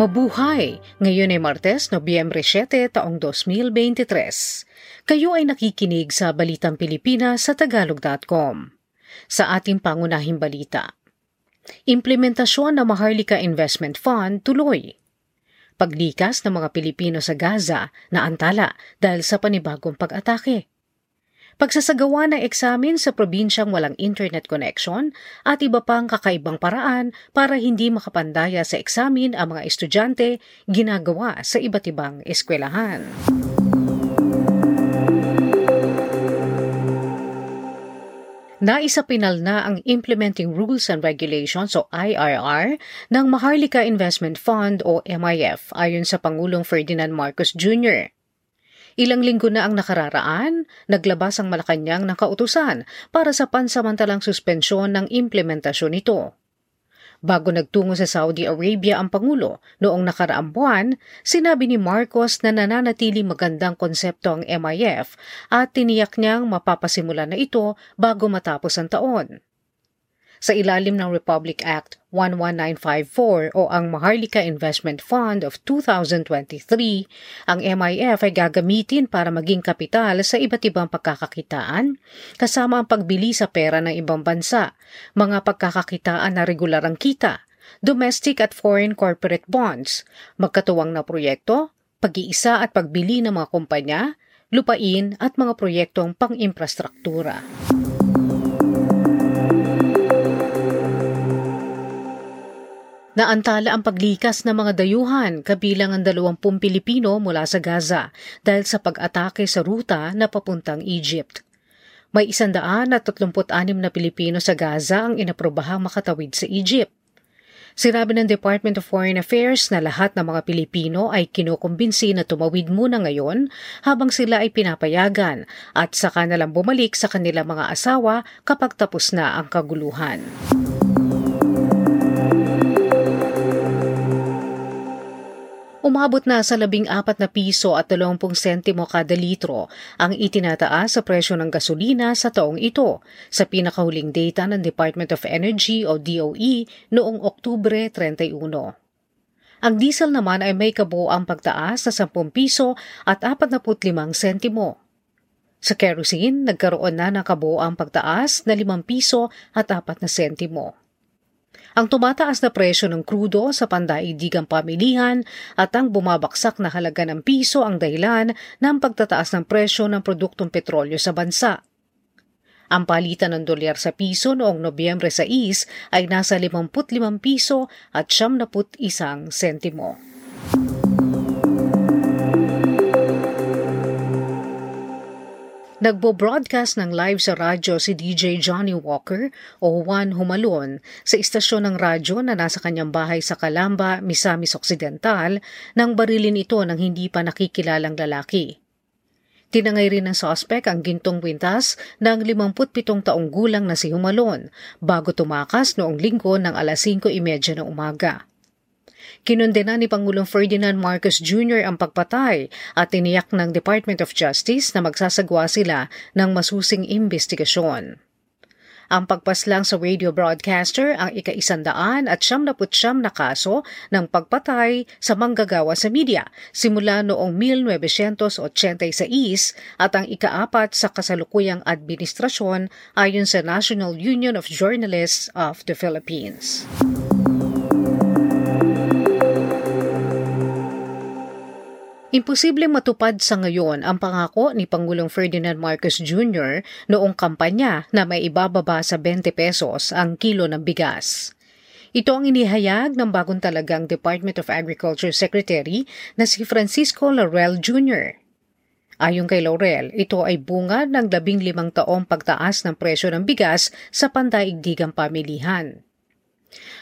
Mabuhay! Ngayon ay Martes, Nobyembre 7, taong 2023. Kayo ay nakikinig sa Balitang Pilipinas sa Tagalog.com. Sa ating pangunahing balita. Implementasyon ng Maharlika Investment Fund tuloy. Paglikas ng mga Pilipino sa Gaza na antala dahil sa panibagong pag-atake pagsasagawa ng eksamen sa probinsyang walang internet connection at iba pang kakaibang paraan para hindi makapandaya sa eksamen ang mga estudyante ginagawa sa iba't ibang eskwelahan. Naisa pinal na ang Implementing Rules and Regulations o IRR ng Maharlika Investment Fund o MIF ayon sa Pangulong Ferdinand Marcos Jr. Ilang linggo na ang nakararaan, naglabas ang Malacanang ng kautusan para sa pansamantalang suspensyon ng implementasyon nito. Bago nagtungo sa Saudi Arabia ang Pangulo noong nakaraang buwan, sinabi ni Marcos na nananatili magandang konsepto ang MIF at tiniyak niyang mapapasimula na ito bago matapos ang taon. Sa ilalim ng Republic Act 11954 o ang Maharlika Investment Fund of 2023, ang MIF ay gagamitin para maging kapital sa iba't ibang pagkakakitaan, kasama ang pagbili sa pera ng ibang bansa, mga pagkakakitaan na regular ang kita, domestic at foreign corporate bonds, magkatuwang na proyekto, pag-iisa at pagbili ng mga kumpanya, lupain at mga proyektong pang-infrastruktura. Naantala ang paglikas ng mga dayuhan kabilang ang 20 Pilipino mula sa Gaza dahil sa pag-atake sa ruta na papuntang Egypt. May 136 na Pilipino sa Gaza ang inaprobahang makatawid sa Egypt. Sinabi ng Department of Foreign Affairs na lahat ng mga Pilipino ay kinukumbinsi na tumawid muna ngayon habang sila ay pinapayagan at saka na lang bumalik sa kanilang mga asawa kapag tapos na ang kaguluhan. Umabot na sa labing apat na piso at dalawampung sentimo kada litro ang itinataas sa presyo ng gasolina sa taong ito sa pinakahuling data ng Department of Energy o DOE noong Oktubre 31. Ang diesel naman ay may kabuoang pagtaas sa 10 piso at 45 sentimo. Sa kerosene, nagkaroon na ng kabuoang pagtaas na 5 piso at 4 na sentimo. Ang tumataas na presyo ng krudo sa pandaigdigang pamilihan at ang bumabaksak na halaga ng piso ang dahilan ng pagtataas ng presyo ng produktong petrolyo sa bansa. Ang palitan ng dolyar sa piso noong Nobyembre 6 ay nasa 55 piso at 71 sentimo. Nagbo-broadcast ng live sa radyo si DJ Johnny Walker o Juan Humalon sa istasyon ng radyo na nasa kanyang bahay sa Calamba, Misamis Occidental nang barilin ito ng hindi pa nakikilalang lalaki. Tinangay rin ng sospek ang gintong kwintas ng 57 taong gulang na si Humalon bago tumakas noong linggo ng alas 5.30 ng umaga. Kinundena ni Pangulong Ferdinand Marcos Jr. ang pagpatay at tiniyak ng Department of Justice na magsasagwa sila ng masusing investigasyon. Ang pagpaslang sa radio broadcaster ang ika-isandaan at siyam na putsyam na kaso ng pagpatay sa manggagawa sa media simula noong 1986 at ang ikaapat sa kasalukuyang administrasyon ayon sa National Union of Journalists of the Philippines. Imposible matupad sa ngayon ang pangako ni Pangulong Ferdinand Marcos Jr. noong kampanya na may ibababa sa 20 pesos ang kilo ng bigas. Ito ang inihayag ng bagong talagang Department of Agriculture Secretary na si Francisco Laurel Jr. Ayon kay Laurel, ito ay bunga ng labing limang taong pagtaas ng presyo ng bigas sa pandaigdigang pamilihan.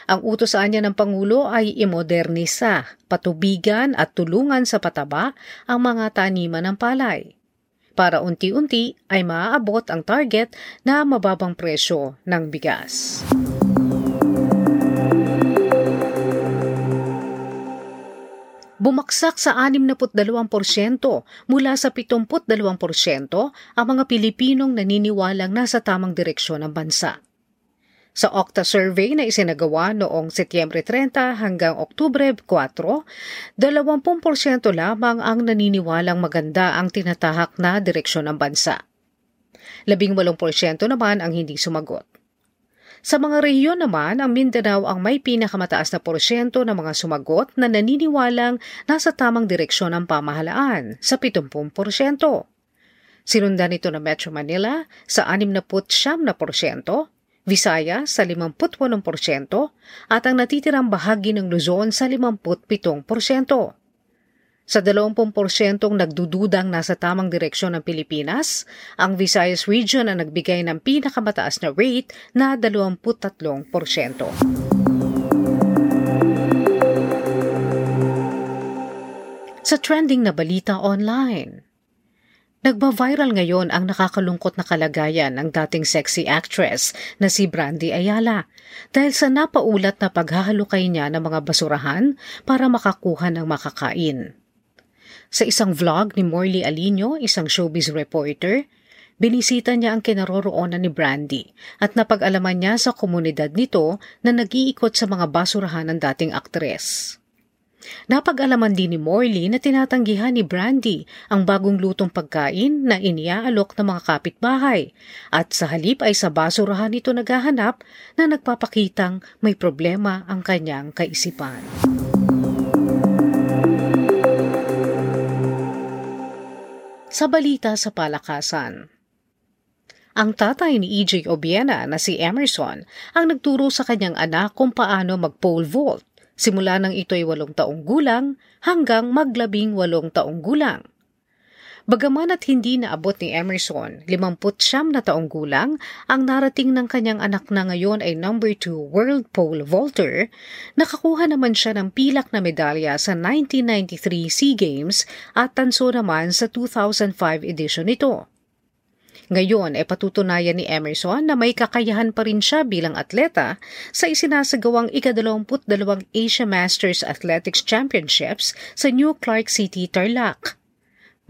Ang utosan niya ng Pangulo ay imodernisa, patubigan at tulungan sa pataba ang mga taniman ng palay para unti-unti ay maaabot ang target na mababang presyo ng bigas. Bumaksak sa 62% mula sa 72% ang mga Pilipinong naniniwalang nasa tamang direksyon ng bansa. Sa Okta survey na isinagawa noong Setyembre 30 hanggang Oktubre 4, 20% lamang ang naniniwalang maganda ang tinatahak na direksyon ng bansa. 18% naman ang hindi sumagot. Sa mga rehiyon naman, ang Mindanao ang may pinakamataas na porsyento ng mga sumagot na naniniwalang nasa tamang direksyon ang pamahalaan sa 70%. Sinundan ito ng Metro Manila sa 69%, Visaya sa 58% at ang natitirang bahagi ng Luzon sa 57%. Sa 20% nagdududang nasa tamang direksyon ng Pilipinas, ang Visayas Region ang nagbigay ng pinakamataas na rate na 23%. Sa trending na balita online, Nagba-viral ngayon ang nakakalungkot na kalagayan ng dating sexy actress na si Brandy Ayala dahil sa napaulat na paghahalukay niya ng mga basurahan para makakuha ng makakain. Sa isang vlog ni Morley Alino, isang showbiz reporter, binisita niya ang kinaroroonan ni Brandy at napag-alaman niya sa komunidad nito na nag-iikot sa mga basurahan ng dating aktres. Napag-alaman din ni Morley na tinatanggihan ni Brandy ang bagong lutong pagkain na iniaalok ng mga kapitbahay at sa halip ay sa basurahan ito naghahanap na nagpapakitang may problema ang kanyang kaisipan. Sa balita sa palakasan, ang tatay ni EJ Obiena na si Emerson ang nagturo sa kanyang anak kung paano mag-pole vault simula nang ito'y walong taong gulang hanggang maglabing walong taong gulang. Bagaman at hindi naabot ni Emerson, 50 na taong gulang, ang narating ng kanyang anak na ngayon ay number 2 world pole vaulter, nakakuha naman siya ng pilak na medalya sa 1993 SEA Games at tanso naman sa 2005 edition nito. Ngayon ay patutunayan ni Emerson na may kakayahan pa rin siya bilang atleta sa isinasagawang ikadalawamput dalawang Asia Masters Athletics Championships sa New Clark City, Tarlac.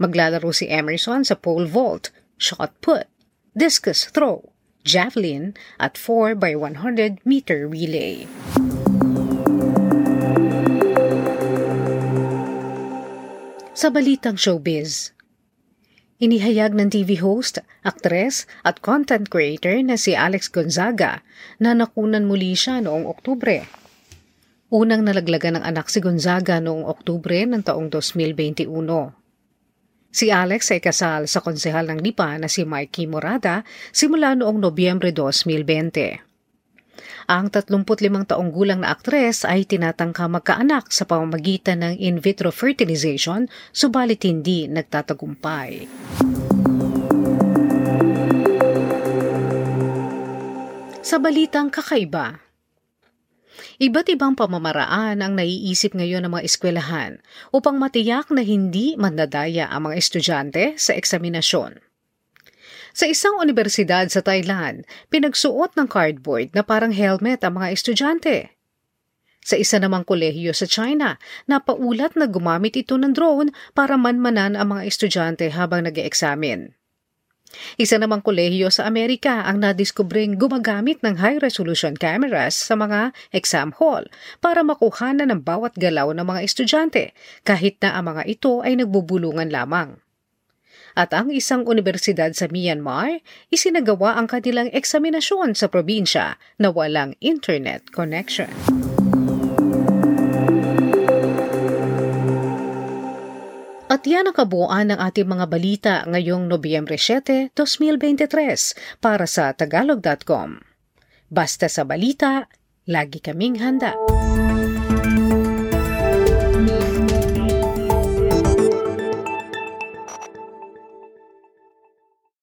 Maglalaro si Emerson sa pole vault, shot put, discus throw, javelin at 4 by 100 meter relay. Sa balitang showbiz, Inihayag ng TV host, aktres at content creator na si Alex Gonzaga na nakunan muli siya noong Oktubre. Unang nalaglagan ng anak si Gonzaga noong Oktubre ng taong 2021. Si Alex ay kasal sa konsehal ng Lipa na si Mikey Morada simula noong Nobyembre 2020. Ang 35 taong gulang na aktres ay tinatangka magkaanak sa pamamagitan ng in vitro fertilization subalit hindi nagtatagumpay. Sa balitang kakaiba, Iba't ibang pamamaraan ang naiisip ngayon ng mga eskwelahan upang matiyak na hindi mandadaya ang mga estudyante sa eksaminasyon. Sa isang universidad sa Thailand, pinagsuot ng cardboard na parang helmet ang mga estudyante. Sa isa namang kolehiyo sa China, napaulat na gumamit ito ng drone para manmanan ang mga estudyante habang nag examine Isa namang kolehiyo sa Amerika ang nadiskubring gumagamit ng high-resolution cameras sa mga exam hall para makuha na ng bawat galaw ng mga estudyante kahit na ang mga ito ay nagbubulungan lamang at ang isang universidad sa Myanmar, isinagawa ang kanilang eksaminasyon sa probinsya na walang internet connection. At yan ang kabuuan ng ating mga balita ngayong Nobyembre 7, 2023 para sa tagalog.com. Basta sa balita, lagi kaming handa.